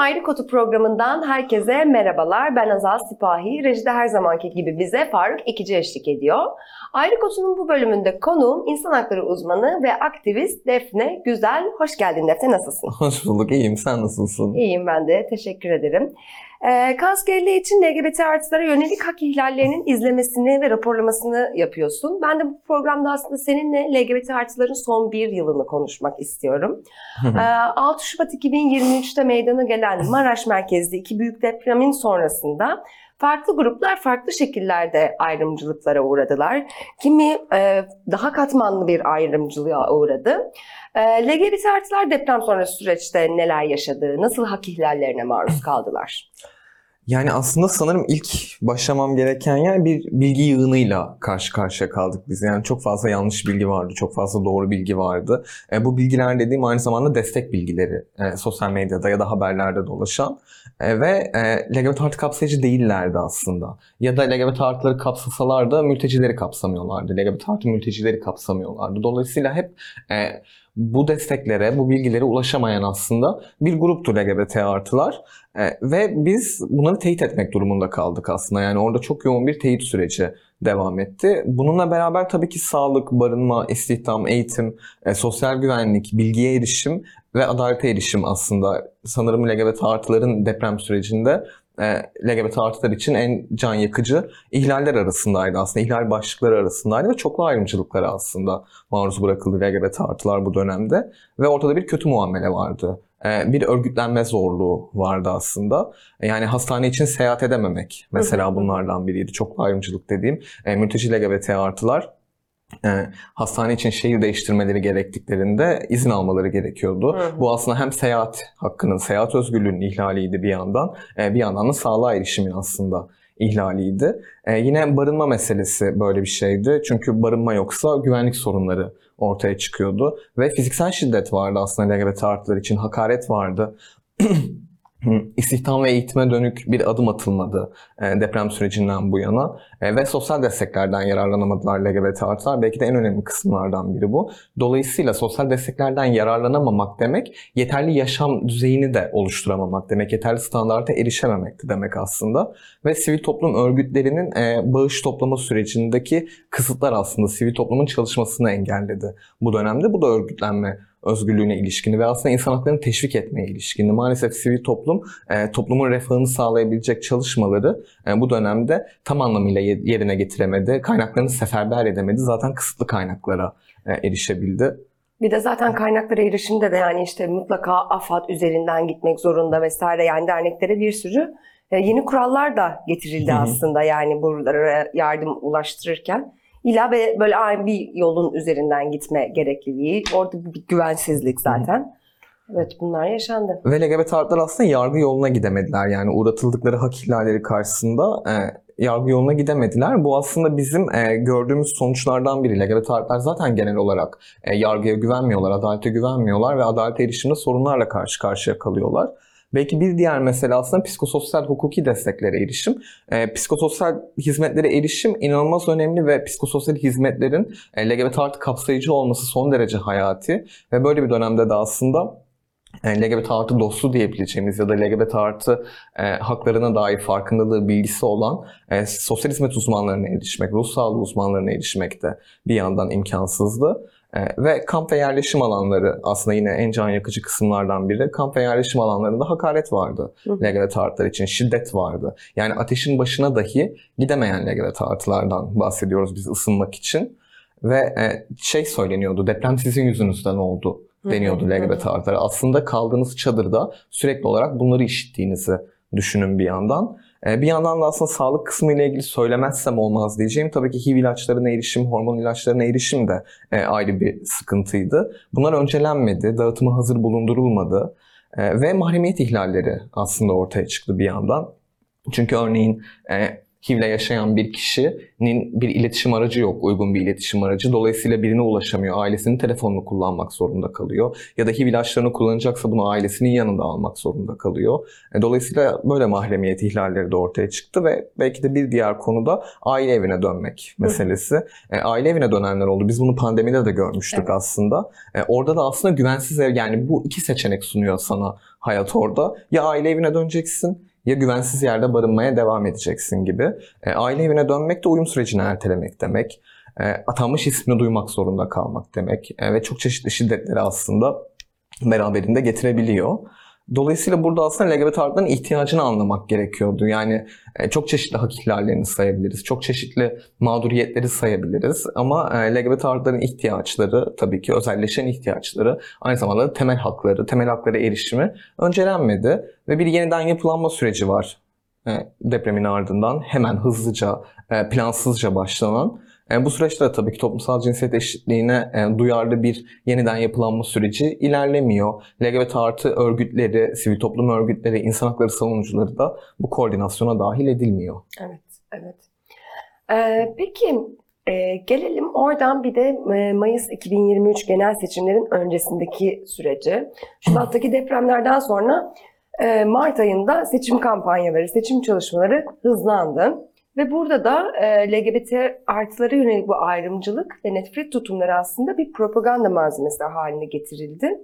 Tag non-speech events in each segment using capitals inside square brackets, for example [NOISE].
Ayrı Kotu programından herkese merhabalar. Ben Azal Sipahi. Rejide her zamanki gibi bize Faruk Ekici eşlik ediyor. Ayrı Kotu'nun bu bölümünde konuğum insan hakları uzmanı ve aktivist Defne Güzel. Hoş geldin Defne, nasılsın? Hoş bulduk, iyiyim. Sen nasılsın? İyiyim ben de, teşekkür ederim. Ee, Kaskerli için LGBT artılara yönelik hak ihlallerinin izlemesini ve raporlamasını yapıyorsun. Ben de bu programda aslında seninle LGBT artıların son bir yılını konuşmak istiyorum. Ee, 6 Şubat 2023'te meydana gelen Maraş merkezli iki büyük depremin sonrasında farklı gruplar farklı şekillerde ayrımcılıklara uğradılar. Kimi e, daha katmanlı bir ayrımcılığa uğradı. E, LGBT artılar deprem sonrası süreçte neler yaşadı, nasıl hak ihlallerine maruz kaldılar? Yani aslında sanırım ilk başlamam gereken yer bir bilgi yığınıyla karşı karşıya kaldık biz. Yani çok fazla yanlış bilgi vardı, çok fazla doğru bilgi vardı. E, bu bilgiler dediğim aynı zamanda destek bilgileri. E, sosyal medyada ya da haberlerde dolaşan. E, ve e, LGBT artı kapsayıcı değillerdi aslında. Ya da LGBT artıları kapsasalar da mültecileri kapsamıyorlardı. LGBT artı mültecileri kapsamıyorlardı. Dolayısıyla hep e, bu desteklere, bu bilgilere ulaşamayan aslında bir gruptu LGBT artılar. E, ve biz bunları teyit etmek durumunda kaldık aslında. Yani orada çok yoğun bir teyit süreci devam etti. Bununla beraber tabii ki sağlık, barınma, istihdam, eğitim, e, sosyal güvenlik, bilgiye erişim ve adalete erişim aslında sanırım LGBT artıların deprem sürecinde LGBT artılar için en can yakıcı ihlaller arasındaydı aslında. ihlal başlıkları arasındaydı ve çoklu ayrımcılıklara aslında maruz bırakıldı LGBT artılar bu dönemde. Ve ortada bir kötü muamele vardı. E, bir örgütlenme zorluğu vardı aslında. E, yani hastane için seyahat edememek mesela bunlardan biriydi. Çoklu ayrımcılık dediğim. E, mülteci LGBT artılar e, hastane için şehir değiştirmeleri gerektiklerinde izin almaları gerekiyordu. Hı hı. Bu aslında hem seyahat hakkının, seyahat özgürlüğünün ihlaliydi bir yandan, e, bir yandan da sağlığa erişimin aslında ihlaliydi. E, yine barınma meselesi böyle bir şeydi. Çünkü barınma yoksa güvenlik sorunları ortaya çıkıyordu. Ve fiziksel şiddet vardı aslında LGBT artılar için, hakaret vardı. [CLEARS THROAT] İstihdam ve eğitime dönük bir adım atılmadı e, deprem sürecinden bu yana E, ve sosyal desteklerden yararlanamadılar LGBT artılar. Belki de en önemli kısımlardan biri bu. Dolayısıyla sosyal desteklerden yararlanamamak demek yeterli yaşam düzeyini de oluşturamamak demek, yeterli standarta erişememekti demek aslında. Ve sivil toplum örgütlerinin e, bağış toplama sürecindeki kısıtlar aslında sivil toplumun çalışmasını engelledi bu dönemde. Bu da örgütlenme özgürlüğüne ilişkini ve aslında insan haklarını teşvik etmeye ilişkini. Maalesef sivil toplum e, toplumun refahını sağlayabilecek çalışmaları e, bu dönemde tam anlamıyla ye- yerine getiremedi. Kaynaklarını seferber edemedi. Zaten kısıtlı kaynaklara e, erişebildi. Bir de zaten kaynaklara erişimde de yani işte mutlaka AFAD üzerinden gitmek zorunda vesaire yani derneklere bir sürü e, yeni kurallar da getirildi aslında yani buralara yardım ulaştırırken. İlla böyle aynı bir yolun üzerinden gitme gerekliliği, orada bir güvensizlik zaten. Evet bunlar yaşandı. Ve LGBT artılar aslında yargı yoluna gidemediler. Yani uğratıldıkları hak ihlalleri karşısında e, yargı yoluna gidemediler. Bu aslında bizim e, gördüğümüz sonuçlardan biri. LGBT artılar zaten genel olarak e, yargıya güvenmiyorlar, adalete güvenmiyorlar ve adalete erişimde sorunlarla karşı karşıya kalıyorlar. Belki bir diğer mesele aslında psikososyal hukuki desteklere erişim. E, psikososyal hizmetlere erişim inanılmaz önemli ve psikososyal hizmetlerin e, LGBT artı kapsayıcı olması son derece hayati. Ve böyle bir dönemde de aslında e, LGBT artı dostu diyebileceğimiz ya da LGBT artı e, haklarına dair farkındalığı, bilgisi olan e, sosyal hizmet uzmanlarına erişmek, ruh sağlığı uzmanlarına erişmek de bir yandan imkansızdı. E, ve kamp ve yerleşim alanları aslında yine en can yakıcı kısımlardan biri. Kamp ve yerleşim alanlarında hakaret vardı. LGBT artılar için, şiddet vardı. Yani ateşin başına dahi gidemeyen LGBT artılardan bahsediyoruz biz ısınmak için. Ve e, şey söyleniyordu, deprem sizin yüzünüzden oldu deniyordu LGBT artılara. Aslında kaldığınız çadırda sürekli olarak bunları işittiğinizi düşünün bir yandan. E, bir yandan da aslında sağlık kısmı ile ilgili söylemezsem olmaz diyeceğim. Tabii ki HIV ilaçlarına erişim, hormon ilaçlarına erişim de e, ayrı bir sıkıntıydı. Bunlar öncelenmedi, dağıtıma hazır bulundurulmadı. E, ve mahremiyet ihlalleri aslında ortaya çıktı bir yandan. Çünkü örneğin e, HIV'le yaşayan bir kişinin bir iletişim aracı yok, uygun bir iletişim aracı. Dolayısıyla birine ulaşamıyor, ailesinin telefonunu kullanmak zorunda kalıyor. Ya da HIV ilaçlarını kullanacaksa bunu ailesinin yanında almak zorunda kalıyor. E, Dolayısıyla böyle mahremiyet ihlalleri de ortaya çıktı ve belki de bir diğer konu da aile evine dönmek meselesi. E, Aile evine dönenler oldu. Biz bunu pandemide de görmüştük Evet. aslında. E, Orada da aslında güvensiz ev yani bu iki seçenek sunuyor sana hayat orada. Ya aile evine döneceksin ya güvensiz yerde barınmaya devam edeceksin gibi. E, aile evine dönmek de uyum sürecini ertelemek demek. E, atanmış ismini duymak zorunda kalmak demek. E, ve çok çeşitli şiddetleri aslında beraberinde getirebiliyor. Dolayısıyla burada aslında LGBT artıların ihtiyacını anlamak gerekiyordu. Yani e, çok çeşitli hak ihlallerini sayabiliriz. Çok çeşitli mağduriyetleri sayabiliriz. Ama e, LGBT artıların ihtiyaçları tabii ki özelleşen ihtiyaçları aynı zamanda da temel hakları, temel haklara erişimi öncelenmedi. Ve bir yeniden yapılanma süreci var e, depremin ardından. Hemen hızlıca, plansızca başlanan. E, Bu süreçte de tabii ki toplumsal cinsiyet eşitliğine e, duyarlı bir yeniden yapılanma süreci ilerlemiyor. LGBT artı örgütleri, sivil toplum örgütleri, insan hakları savunucuları da bu koordinasyona dahil edilmiyor. Evet, evet. Ee, peki e, gelelim oradan bir de e, Mayıs 2023 genel seçimlerin öncesindeki sürece. Şubat'taki depremlerden sonra e, Mart ayında seçim kampanyaları, seçim çalışmaları hızlandı. Ve burada da e, LGBT artılara yönelik bu ayrımcılık ve nefret tutumları aslında bir propaganda malzemesi haline getirildi.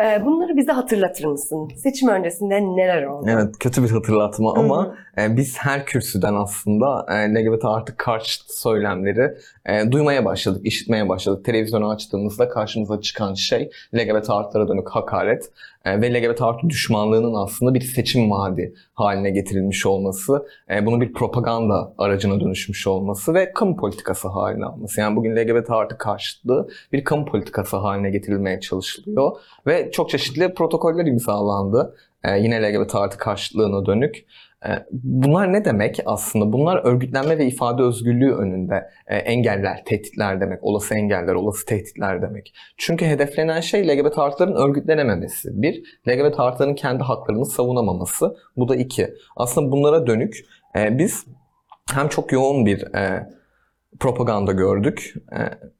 E, bunları bize hatırlatır mısın? Seçim öncesinde neler oldu? Evet kötü bir hatırlatma ama e, biz her kürsüden aslında e, LGBT artı karşıtı söylemleri e, duymaya başladık, işitmeye başladık. Televizyonu açtığımızda karşımıza çıkan şey LGBT artılara dönük hakaret ve LGBT artı düşmanlığının aslında bir seçim vaadi haline getirilmiş olması, e, bunun bir propaganda aracına dönüşmüş olması ve kamu politikası haline alması. Yani bugün LGBT artı karşıtlığı bir kamu politikası haline getirilmeye çalışılıyor ve çok çeşitli protokoller imzalandı. Ee, yine LGBT artı karşıtlığına dönük. Ee, bunlar ne demek aslında? Bunlar örgütlenme ve ifade özgürlüğü önünde e, engeller, tehditler demek. Olası engeller, olası tehditler demek. Çünkü hedeflenen şey LGBT artıların örgütlenememesi. Bir, LGBT artıların kendi haklarını savunamaması. Bu da iki. Aslında bunlara dönük e, biz hem çok yoğun bir e, propaganda gördük.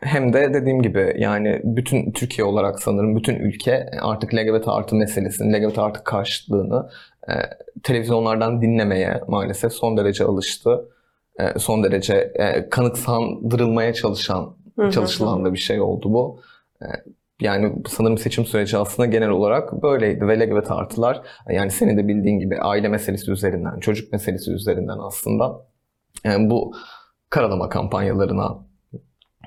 Hem de dediğim gibi yani bütün Türkiye olarak sanırım bütün ülke artık LGBT artı meselesini, LGBT artı karşıtlığını televizyonlardan dinlemeye maalesef son derece alıştı. E, Son derece e, kanıksandırılmaya çalışan, çalışılan da bir şey oldu bu. E, Yani sanırım seçim süreci aslında genel olarak böyleydi ve LGBT artılar yani senin de bildiğin gibi aile meselesi üzerinden, çocuk meselesi üzerinden aslında e, bu karalama kampanyalarına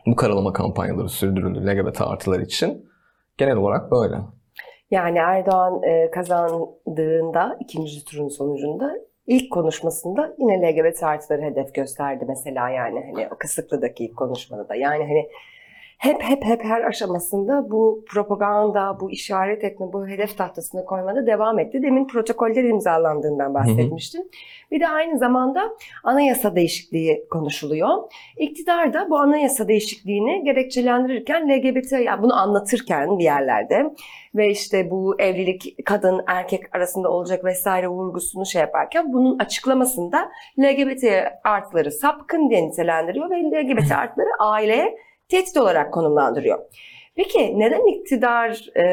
bu karalama kampanyaları sürdürüldü LGBT artılar için. Genel olarak böyle. Yani Erdoğan e, kazandığında ikinci turun sonucunda ilk konuşmasında yine LGBT artıları hedef gösterdi mesela yani. Hani o Kısıklı'daki ilk konuşmada da. Yani hani hep hep hep her aşamasında bu propaganda, bu işaret etme, bu hedef tahtasına koymada devam etti. Demin protokoller imzalandığından bahsetmiştin. Bir de aynı zamanda anayasa değişikliği konuşuluyor. İktidar da bu anayasa değişikliğini gerekçelendirirken LGBT, yani bunu anlatırken bir yerlerde ve işte bu evlilik kadın erkek arasında olacak vesaire vurgusunu şey yaparken bunun açıklamasında LGBT artıları sapkın diye nitelendiriyor ve LGBT artıları aileye tehdit olarak konumlandırıyor. Peki neden iktidar, e,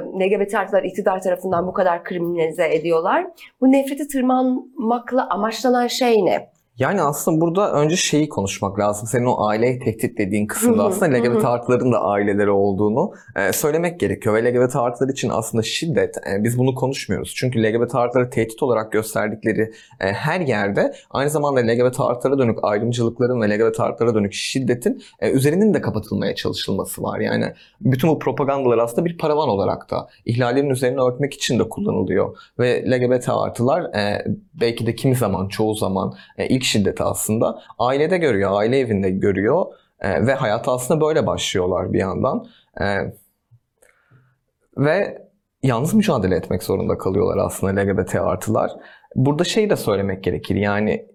LGBT artılar iktidar tarafından bu kadar kriminalize ediyorlar? Bu nefreti tırmanmakla amaçlanan şey ne? Yani aslında burada önce şeyi konuşmak lazım. Senin o aile tehdit dediğin kısımda aslında LGBT artıların da aileleri olduğunu e, söylemek gerekiyor. Ve LGBT artılar için aslında şiddet, e, biz bunu konuşmuyoruz. Çünkü LGBT artıları tehdit olarak gösterdikleri e, her yerde aynı zamanda LGBT artılara dönük ayrımcılıkların ve LGBT artılara dönük şiddetin e, üzerinin de kapatılmaya çalışılması var. Yani bütün bu propagandalar aslında bir paravan olarak da ihlallerin üzerine örtmek için de kullanılıyor. Ve LGBT artılar e, belki de kimi zaman, çoğu zaman e, ilk şiddeti aslında ailede görüyor, aile evinde görüyor e, ve hayata aslında böyle başlıyorlar bir yandan. E, ve yalnız mücadele etmek zorunda kalıyorlar aslında LGBT artılar. Burada şey de söylemek gerekir yani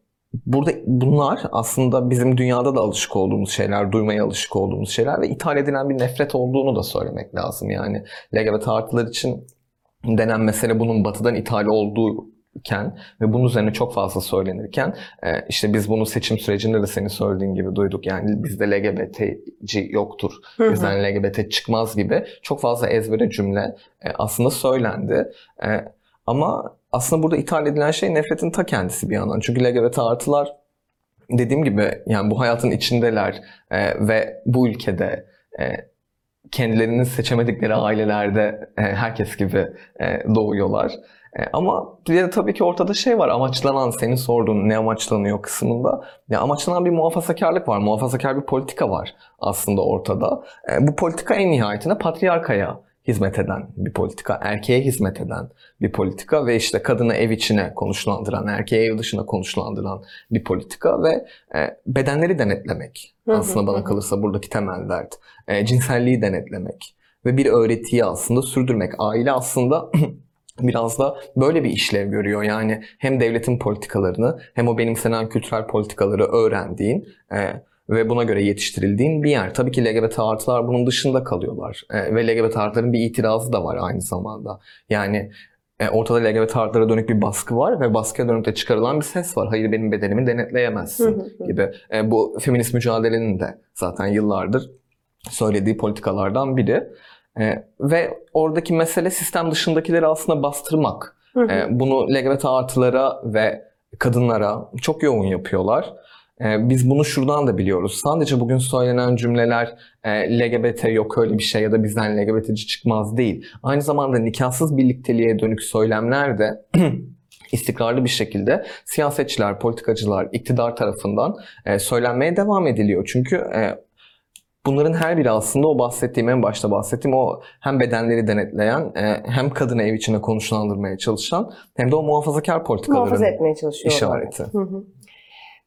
burada bunlar aslında bizim dünyada da alışık olduğumuz şeyler, duymaya alışık olduğumuz şeyler ve ithal edilen bir nefret olduğunu da söylemek lazım. Yani LGBT artılar için denen mesele bunun batıdan ithal olduğu iken ve bunun üzerine çok fazla söylenirken e, işte biz bunu seçim sürecinde de senin söylediğin gibi duyduk. Yani bizde LGBT'ci yoktur, bizden LGBT çıkmaz gibi çok fazla ezbere cümle e, aslında söylendi. E, ama aslında burada ithal edilen şey nefretin ta kendisi bir yandan. Çünkü LGBT artılar dediğim gibi yani bu hayatın içindeler e, ve bu ülkede e, kendilerini seçemedikleri ailelerde e, herkes gibi e, doğuyorlar. E, ama bir de tabii ki ortada şey var amaçlanan senin sorduğun ne amaçlanıyor kısmında. Ya amaçlanan bir muhafazakarlık var. Muhafazakar bir politika var aslında ortada. E, bu politika en nihayetinde patriarkaya hizmet eden bir politika, erkeğe hizmet eden bir politika ve işte kadını ev içine konuşlandıran, erkeği ev dışına konuşlandıran bir politika ve e, bedenleri denetlemek aslında bana kalırsa buradaki temel dert. E, cinselliği denetlemek ve bir öğretiyi aslında sürdürmek. Aile aslında [CLEARS THROAT] biraz da böyle bir işlev görüyor. Yani hem devletin politikalarını hem o benimsenen kültürel politikaları öğrendiğin e, ve buna göre yetiştirildiğin bir yer. Tabii ki LGBT artılar bunun dışında kalıyorlar. E, ve LGBT artıların bir itirazı da var aynı zamanda. Yani e, ortada LGBT artılara dönük bir baskı var ve baskıya dönük de çıkarılan bir ses var. Hayır benim bedenimi denetleyemezsin gibi. E, bu feminist mücadelenin de zaten yıllardır söylediği politikalardan biri. E, ve oradaki mesele sistem dışındakileri aslında bastırmak. E, bunu LGBT artılara ve kadınlara çok yoğun yapıyorlar. E, biz bunu şuradan da biliyoruz. Sadece bugün söylenen cümleler e, LGBT yok öyle bir şey ya da bizden LGBT'ci çıkmaz değil. Aynı zamanda nikahsız birlikteliğe dönük söylemler de [CLEARS THROAT] istikrarlı bir şekilde siyasetçiler, politikacılar, iktidar tarafından e, söylenmeye devam ediliyor. Çünkü e, bunların her biri aslında o bahsettiğim, en başta bahsettiğim o hem bedenleri denetleyen, e, hem kadını ev içine konuşlandırmaya çalışan hem de o muhafazakar politikaların Muhafaza etmeye çalışıyorlar. işareti. Hı hı.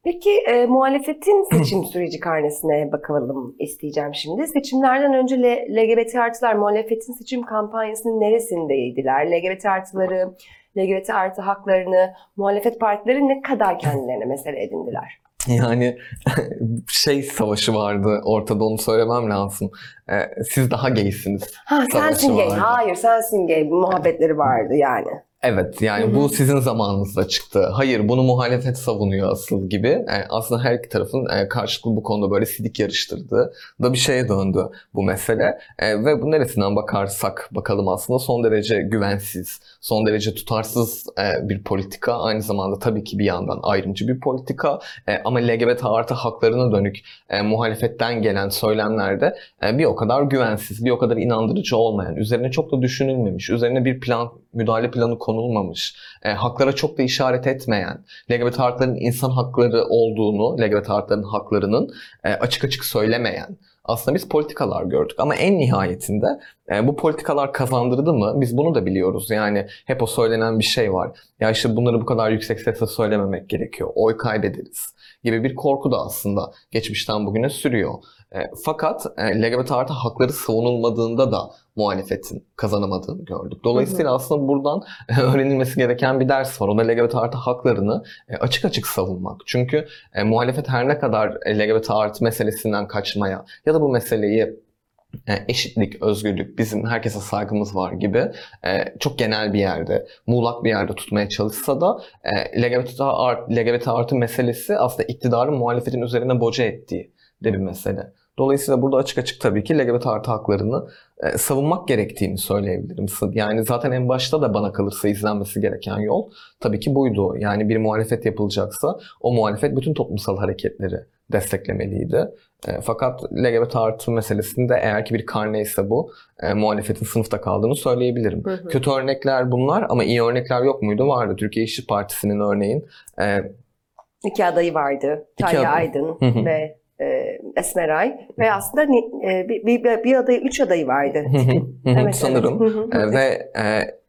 Peki e, muhalefetin [CLEARS THROAT] seçim süreci karnesine bakalım isteyeceğim şimdi. Seçimlerden önce LGBT artılar muhalefetin seçim kampanyasının neresindeydiler? LGBT artıları, LGBT artı haklarını muhalefet partileri ne kadar kendilerine mesele edindiler? Yani [LAUGHS] şey savaşı vardı ortada onu söylemem lazım. E, siz daha gaysiniz. Ha sensin gay. vardı. Hayır sensin gay. Muhabbetleri vardı yani. Evet yani Hı hı. bu sizin zamanınızda çıktı. Hayır bunu muhalefet savunuyor asıl gibi. Yani aslında her iki tarafın e, karşılıklı bu konuda böyle sidik yarıştırdığı da bir şeye döndü bu mesele. E, ve bu neresinden bakarsak bakalım aslında son derece güvensiz, son derece tutarsız e, bir politika. Aynı zamanda tabii ki bir yandan ayrımcı bir politika. E, ama LGBT artı haklarına dönük e, muhalefetten gelen söylemlerde e, bir o kadar güvensiz, bir o kadar inandırıcı olmayan, üzerine çok da düşünülmemiş, üzerine bir plan, müdahale planı konulmamış, e, haklara çok da işaret etmeyen, LGBT artıların insan hakları olduğunu, LGBT artıların haklarının e, açık açık söylemeyen aslında biz politikalar gördük. Ama en nihayetinde e, bu politikalar kazandırdı mı? Biz bunu da biliyoruz. Yani hep o söylenen bir şey var. Ya işte bunları bu kadar yüksek sesle söylememek gerekiyor. Oy kaybederiz gibi bir korku da aslında geçmişten bugüne sürüyor. E, fakat e, LGBT artı hakları savunulmadığında da muhalefetin kazanamadığını gördük. Dolayısıyla aslında buradan e, öğrenilmesi gereken bir ders var. O da LGBT artı haklarını e, açık açık savunmak. Çünkü e, muhalefet her ne kadar LGBT artı meselesinden kaçmaya ya da bu meseleyi eşitlik, özgürlük, bizim herkese saygımız var gibi e, çok genel bir yerde, muğlak bir yerde tutmaya çalışsa da e, LGBT, art, LGBT artı meselesi aslında iktidarın muhalefetin üzerine boca ettiği de bir mesele. Dolayısıyla burada açık açık tabii ki LGBT artı haklarını e, savunmak gerektiğini söyleyebilirim. Yani zaten en başta da bana kalırsa izlenmesi gereken yol tabii ki buydu. Yani bir muhalefet yapılacaksa o muhalefet bütün toplumsal hareketleri desteklemeliydi. E, fakat LGBT artı meselesinde eğer ki bir karne ise bu, e, muhalefetin sınıfta kaldığını söyleyebilirim. Hı hı. Kötü örnekler bunlar ama iyi örnekler yok muydu? Vardı. Türkiye İşçi Partisi'nin örneğin e, İki adayı vardı. Talya. Aydın Hı hı. ve Esmeray. Ve aslında e, bir, bir, bir adayı, üç adayı vardı. Evet, sanırım. evet. E, ve e,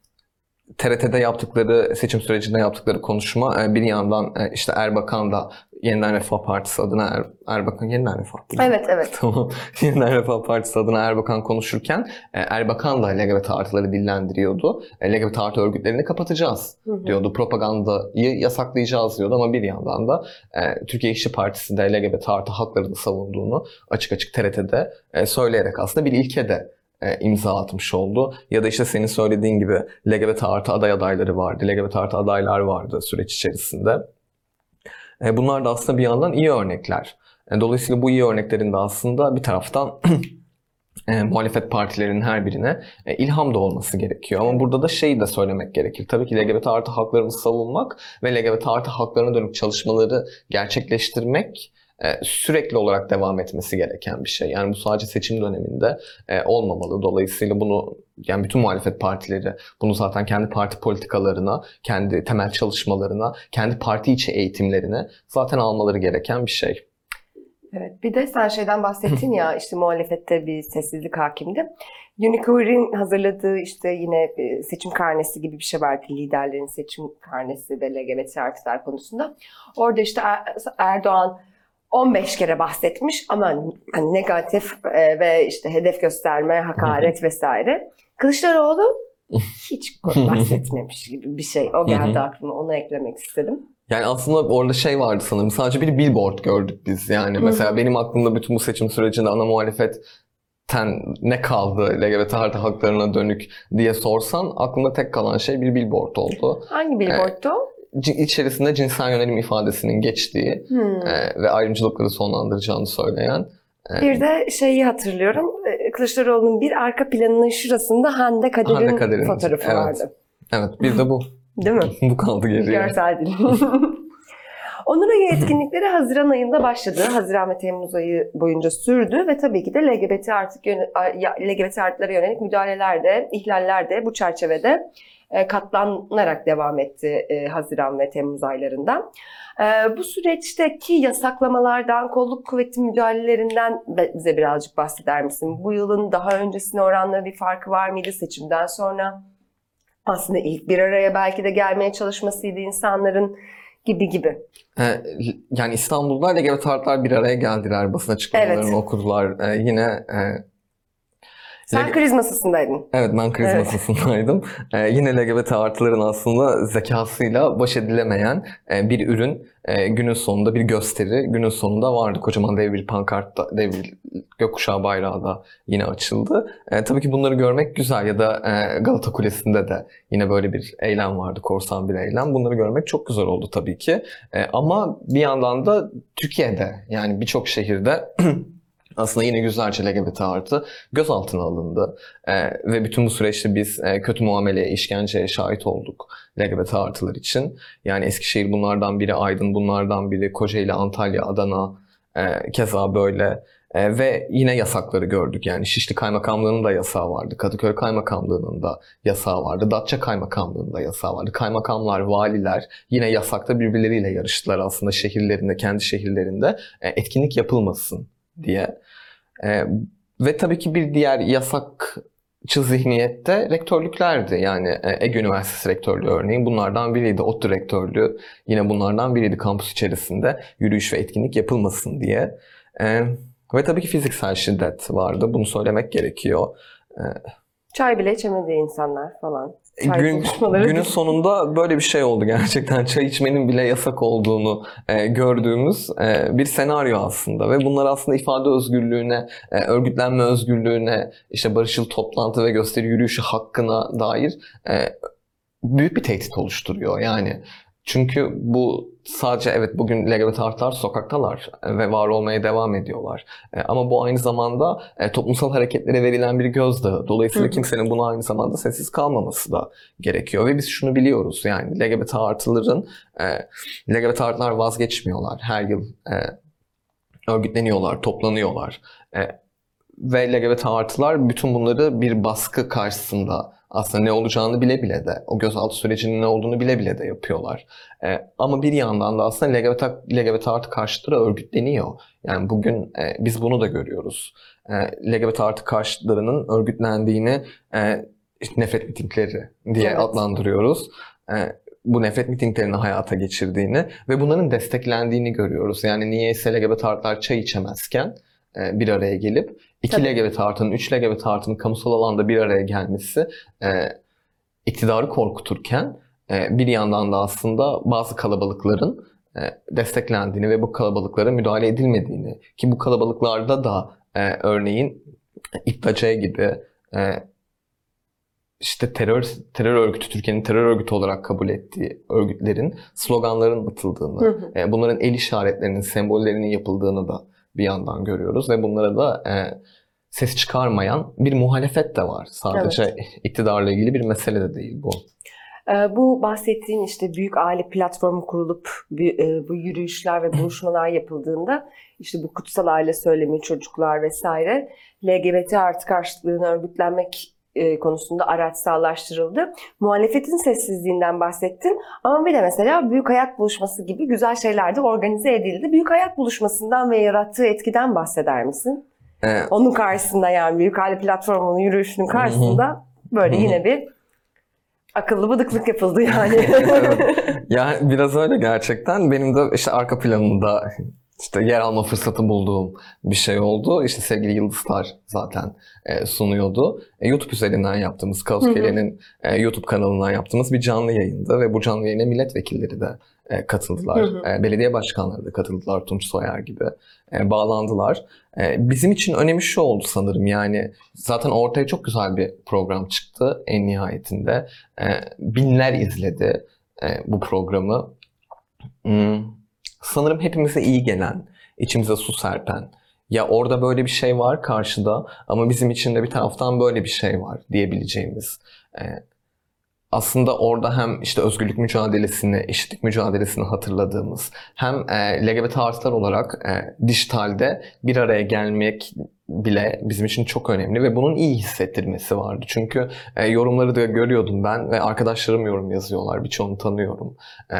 TRT'de yaptıkları, seçim sürecinde yaptıkları konuşma e, bir yandan e, işte Erbakan da Yeniden Refah Partisi adına er, Erbakan Yeniden Refah? Evet evet. [LAUGHS] Tamam. Yeniden Refah Partisi adına Erbakan konuşurken e, Erbakan da LGBT artıları dillendiriyordu. LGBT artı örgütlerini kapatacağız Hı hı. diyordu. Propagandayı yasaklayacağız diyordu ama bir yandan da Türkiye İşçi Partisi de LGBT artı haklarını savunduğunu açık açık TRT'de söyleyerek aslında bir ilke de e, imza atmış oldu. Ya da işte senin söylediğin gibi LGBT artı aday adayları vardı. LGBT artı adaylar vardı süreç içerisinde. E, bunlar da aslında bir yandan iyi örnekler. E, Dolayısıyla bu iyi örneklerin de aslında bir taraftan [CLEARS THROAT] e, muhalefet partilerinin her birine e, ilham da olması gerekiyor. Ama burada da şeyi de söylemek gerekir. Tabii ki LGBT artı haklarını savunmak ve LGBT artı haklarına dönük çalışmaları gerçekleştirmek sürekli olarak devam etmesi gereken bir şey. Yani bu sadece seçim döneminde e, olmamalı. Dolayısıyla bunu yani bütün muhalefet partileri bunu zaten kendi parti politikalarına, kendi temel çalışmalarına, kendi parti içi eğitimlerine zaten almaları gereken bir şey. Evet, bir de sen şeyden bahsettin ya [LAUGHS] işte muhalefette bir sessizlik hakimdi. Unicorn'in hazırladığı işte yine e, seçim karnesi gibi bir şey vardı. Liderlerin seçim karnesi ve LGBT artılar konusunda. Orada işte Er- Erdoğan 15 kere bahsetmiş ama hani negatif e, ve işte hedef gösterme, hakaret vesaire. Kılıçdaroğlu [LAUGHS] hiç bahsetmemiş gibi bir şey. O geldi aklıma. Onu eklemek istedim. Yani aslında orada şey vardı sanırım. Sadece bir billboard gördük biz. Yani mesela benim aklımda bütün bu seçim sürecinde ana muhalefetten ne kaldı LGBT artı haklarına dönük diye sorsan aklımda tek kalan şey bir billboard oldu. Hangi billboardtu o? İçerisinde cinsel yönelim ifadesinin geçtiği Hmm. e, ve ayrımcılıkları sonlandıracağını söyleyen e, Bir de şeyi hatırlıyorum. e, Kılıçdaroğlu'nun bir arka planının şurasında Hande Kader'in, Hande Kader'in, fotoğrafı evet. vardı. evet bir de bu. [LAUGHS] Değil mi? [LAUGHS] bu kaldı geriye. Görsel dil. [LAUGHS] Onur Ayı etkinlikleri Haziran ayında başladı. Haziran ve Temmuz ayı boyunca sürdü ve tabii ki de LGBT artık LGBT artılara yönelik müdahaleler de, ihlaller de bu çerçevede katlanarak devam etti e, Haziran ve Temmuz aylarında. E, Bu süreçteki yasaklamalardan, kolluk kuvveti müdahalelerinden de bize birazcık bahseder misin? Bu yılın daha öncesine oranla bir farkı var mıydı seçimden sonra? Aslında ilk bir araya belki de gelmeye çalışmasıydı insanların gibi gibi. E, yani İstanbul'da LGBT artılar bir araya geldiler. Basın açıklamalarını Evet. okudular. E, yine e, Sen kriz masasındaydın. Evet ben kriz Evet. masasındaydım. Ee, yine LGBT artıların aslında zekasıyla baş edilemeyen e, bir ürün e, günün sonunda bir gösteri günün sonunda vardı. Kocaman dev bir pankart da, dev bir gökkuşağı bayrağı da yine açıldı. E, tabii ki bunları görmek güzel ya da e, Galata Kulesi'nde de yine böyle bir eylem vardı. Korsan bir eylem. Bunları görmek çok güzel oldu tabii ki. E, ama bir yandan da Türkiye'de yani birçok şehirde [CLEARS THROAT] aslında yine yüzlerce LGBT artı gözaltına alındı. Ee, ve bütün bu süreçte biz e, kötü muameleye, işkenceye şahit olduk LGBT artılar için. Yani Eskişehir bunlardan biri, Aydın bunlardan biri, Kocaeli, Antalya, Adana e, keza böyle. E, ve yine yasakları gördük. Yani Şişli Kaymakamlığı'nın da yasağı vardı. Kadıköy Kaymakamlığı'nın da yasağı vardı. Datça Kaymakamlığı'nın da yasağı vardı. Kaymakamlar, valiler yine yasakta birbirleriyle yarıştılar aslında şehirlerinde, kendi şehirlerinde e, etkinlik yapılmasın diye. E, ve tabii ki bir diğer yasakçı zihniyette rektörlüklerdi. Yani e, Ege Üniversitesi rektörlüğü örneğin bunlardan biriydi. ODTÜ rektörlüğü yine bunlardan biriydi kampüs içerisinde yürüyüş ve etkinlik yapılmasın diye. E, ve tabii ki fiziksel şiddet vardı. Bunu söylemek gerekiyor. Çay bile içemedi insanlar falan. Gün, günün sonunda böyle bir şey oldu gerçekten. [LAUGHS] Çay içmenin bile yasak olduğunu e, gördüğümüz e, bir senaryo aslında. Ve bunlar aslında ifade özgürlüğüne, e, örgütlenme özgürlüğüne, işte barışçıl toplantı ve gösteri yürüyüşü hakkına dair e, büyük bir tehdit oluşturuyor. Yani çünkü bu sadece evet bugün LGBT artılar sokaktalar ve var olmaya devam ediyorlar. E, Ama bu aynı zamanda e, toplumsal hareketlere verilen bir gözdağı. Dolayısıyla kimsenin buna aynı zamanda sessiz kalmaması da gerekiyor. Ve biz şunu biliyoruz yani LGBT artıların, e, LGBT artılar vazgeçmiyorlar. Her yıl e, örgütleniyorlar, toplanıyorlar. E, ve LGBT artılar bütün bunları bir baskı karşısında aslında ne olacağını bile bile de, o gözaltı sürecinin ne olduğunu bile bile de yapıyorlar. Ee, ama bir yandan da aslında LGBT, LGBT artı karşıtları örgütleniyor. Yani bugün e, biz bunu da görüyoruz. E, LGBT artı karşıtlarının örgütlendiğini e, işte nefret mitingleri diye Evet. adlandırıyoruz. E, bu nefret mitinglerini hayata geçirdiğini ve bunların desteklendiğini görüyoruz. Yani niyeyse LGBT artılar çay içemezken e, bir araya gelip iki Tabii. LGBT artının, üç LGBT artının kamusal alanda bir araya gelmesi e, iktidarı korkuturken e, bir yandan da aslında bazı kalabalıkların e, desteklendiğini ve bu kalabalıklara müdahale edilmediğini ki bu kalabalıklarda da e, örneğin İptaçe gibi e, işte terör terör örgütü Türkiye'nin terör örgütü olarak kabul ettiği örgütlerin sloganların atıldığını, Hı hı. e, bunların el işaretlerinin, sembollerinin yapıldığını da bir yandan görüyoruz ve bunlara da e, ses çıkarmayan bir muhalefet de var. Sadece iktidarla ilgili bir mesele de değil bu. Ee, Bu bahsettiğin işte büyük aile platformu kurulup bu- e, bu yürüyüşler ve buluşmalar yapıldığında işte bu kutsal aile söylemi, çocuklar vesaire LGBT artı karşıtlığını örgütlenmek e, konusunda araçsallaştırıldı. Muhalefetin sessizliğinden bahsettin ama bir de mesela Büyük Hayat Buluşması gibi güzel şeyler de organize edildi. Büyük Hayat Buluşması'ndan ve yarattığı etkiden bahseder misin? E, Onun karşısında yani Büyük Aile Platformu'nun yürüyüşünün karşısında böyle yine bir akıllı bıdıklık yapıldı yani. [LAUGHS] yani biraz öyle gerçekten. Benim de işte arka planında işte yer alma fırsatı bulduğum bir şey oldu. İşte sevgili Yıldızlar zaten e, sunuyordu. E, YouTube üzerinden yaptığımız, Kaos Hı hı. Kele'nin e, YouTube kanalından yaptığımız bir canlı yayındı ve bu canlı yayına milletvekilleri de e, katıldılar. Hı hı. E, belediye başkanları da katıldılar. Tunç Soyer gibi e, bağlandılar. E, bizim için önemi şu oldu sanırım yani zaten ortaya çok güzel bir program çıktı en nihayetinde. E, binler izledi e, bu programı. Hmm, sanırım hepimize iyi gelen, içimize su serpen. Ya orada böyle bir şey var karşıda ama bizim için de bir taraftan böyle bir şey var diyebileceğimiz. E, aslında orada hem işte özgürlük mücadelesini, eşitlik mücadelesini hatırladığımız, hem e, LGBT artılar olarak e, dijitalde bir araya gelmek bile bizim için çok önemli ve bunun iyi hissettirmesi vardı. Çünkü e, yorumları da görüyordum ben ve arkadaşlarım yorum yazıyorlar. Birçoğunu tanıyorum. E,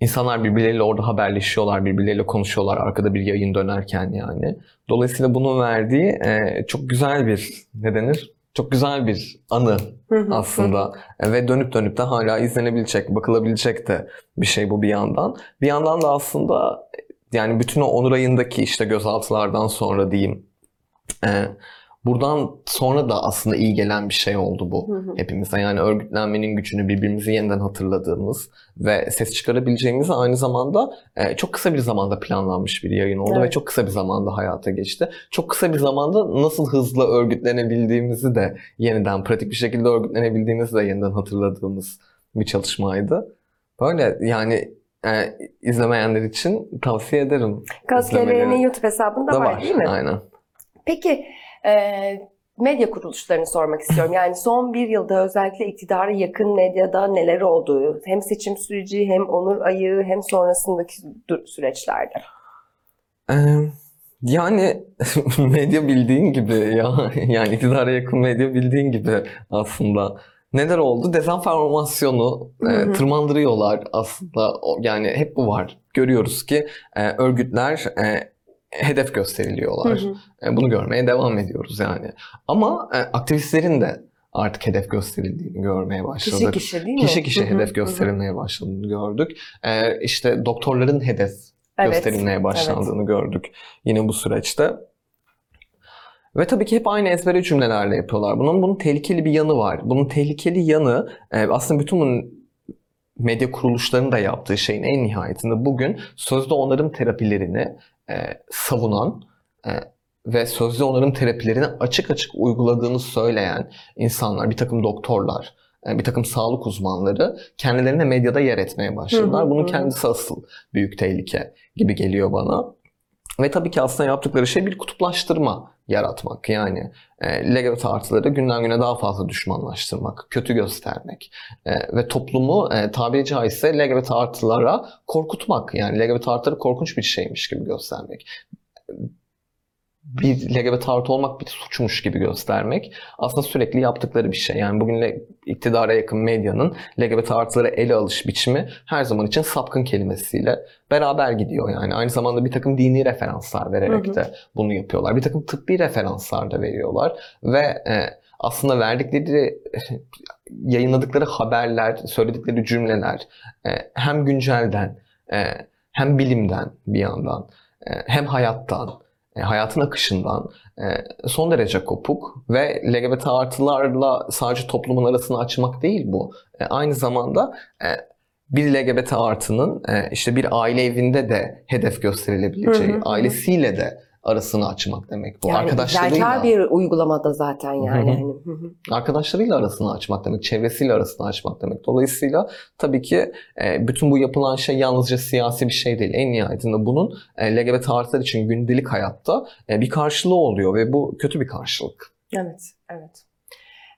insanlar birbirleriyle orada haberleşiyorlar, birbirleriyle konuşuyorlar arkada bir yayın dönerken yani. Dolayısıyla bunun verdiği e, çok güzel bir, ne denir? Çok güzel bir anı aslında E, ve dönüp dönüp de hala izlenebilecek, bakılabilecek de bir şey bu bir yandan. Bir yandan da aslında yani bütün o Onur ayındaki işte gözaltılardan sonra diyeyim e, buradan sonra da aslında iyi gelen bir şey oldu bu Hı hı. hepimize. Yani örgütlenmenin gücünü birbirimizi yeniden hatırladığımız ve ses çıkarabileceğimizi aynı zamanda e, çok kısa bir zamanda planlanmış bir yayın oldu ve Evet. çok kısa bir zamanda hayata geçti. Çok kısa bir zamanda nasıl hızlı örgütlenebildiğimizi de yeniden pratik bir şekilde örgütlenebildiğimizi de yeniden hatırladığımız bir çalışmaydı. Böyle yani e, izlemeyenler için tavsiye ederim. Kaskele'nin izlemelerini. YouTube hesabında Da var, var. değil mi? Aynen. Peki medya kuruluşlarını sormak istiyorum. Yani son bir yılda özellikle iktidara yakın medyada neler olduğu, hem seçim süreci hem onur ayı hem sonrasındaki süreçlerde. Ee, yani [LAUGHS] medya bildiğin gibi ya yani iktidara yakın medya bildiğin gibi aslında neler oldu? Dezenformasyonu e, tırmandırıyorlar aslında yani hep bu var. Görüyoruz ki e, örgütler e, hedef gösteriliyorlar. Hı hı. E, bunu görmeye devam ediyoruz yani. Ama e, aktivistlerin de artık hedef gösterildiğini görmeye başladık. Kişi kişi değil mi? Kişi kişi Hı hı, hedef gösterilmeye başladığını gördük. E, işte doktorların hedef Evet, gösterilmeye başlandığını gördük yine bu süreçte. Ve tabii ki hep aynı ezbere cümlelerle yapıyorlar. Bunun bunun tehlikeli bir yanı var. Bunun tehlikeli yanı e, aslında bütün bunun medya kuruluşlarının da yaptığı şeyin en nihayetinde bugün sözde onarım terapilerini e, savunan e, ve sözde onarım terapilerini açık açık uyguladığını söyleyen insanlar, bir takım doktorlar, e, bir takım sağlık uzmanları kendilerine medyada yer etmeye başladılar. Hı hı, Bunun kendisi asıl büyük tehlike gibi geliyor bana. Ve tabii ki aslında yaptıkları şey bir kutuplaştırma yaratmak. Yani e, LGBT artıları günden güne daha fazla düşmanlaştırmak, kötü göstermek e, ve toplumu e, tabiri caizse LGBT artılara korkutmak. Yani LGBT artıları korkunç bir şeymiş gibi göstermek. Bir LGBT artı olmak bir suçmuş gibi göstermek aslında sürekli yaptıkları bir şey. Yani bugün iktidara yakın medyanın LGBT artıları ele alış biçimi her zaman için sapkın kelimesiyle beraber gidiyor. Yani aynı zamanda bir takım dini referanslar vererek Hı hı. de bunu yapıyorlar. Bir takım tıbbi referanslar da veriyorlar ve e, aslında verdikleri [LAUGHS] yayınladıkları haberler, söyledikleri cümleler e, hem güncelden e, hem bilimden bir yandan e, hem hayattan hayatın akışından e, son derece kopuk ve LGBT artılarla sadece toplumun arasını açmak değil bu. E, aynı zamanda e, bir LGBT artının e, işte bir aile evinde de hedef gösterilebileceği, Hı hı hı. ailesiyle de arasını açmak demek bu. Yani Arkadaşlarıyla, bir uygulamada zaten yani. Hani, hı hı. arkadaşlarıyla arasını açmak demek, çevresiyle arasını açmak demek. Dolayısıyla tabii ki e, bütün bu yapılan şey yalnızca siyasi bir şey değil. En nihayetinde bunun e, LGBT artılar için gündelik hayatta e, bir karşılığı oluyor ve bu kötü bir karşılık. Evet, evet.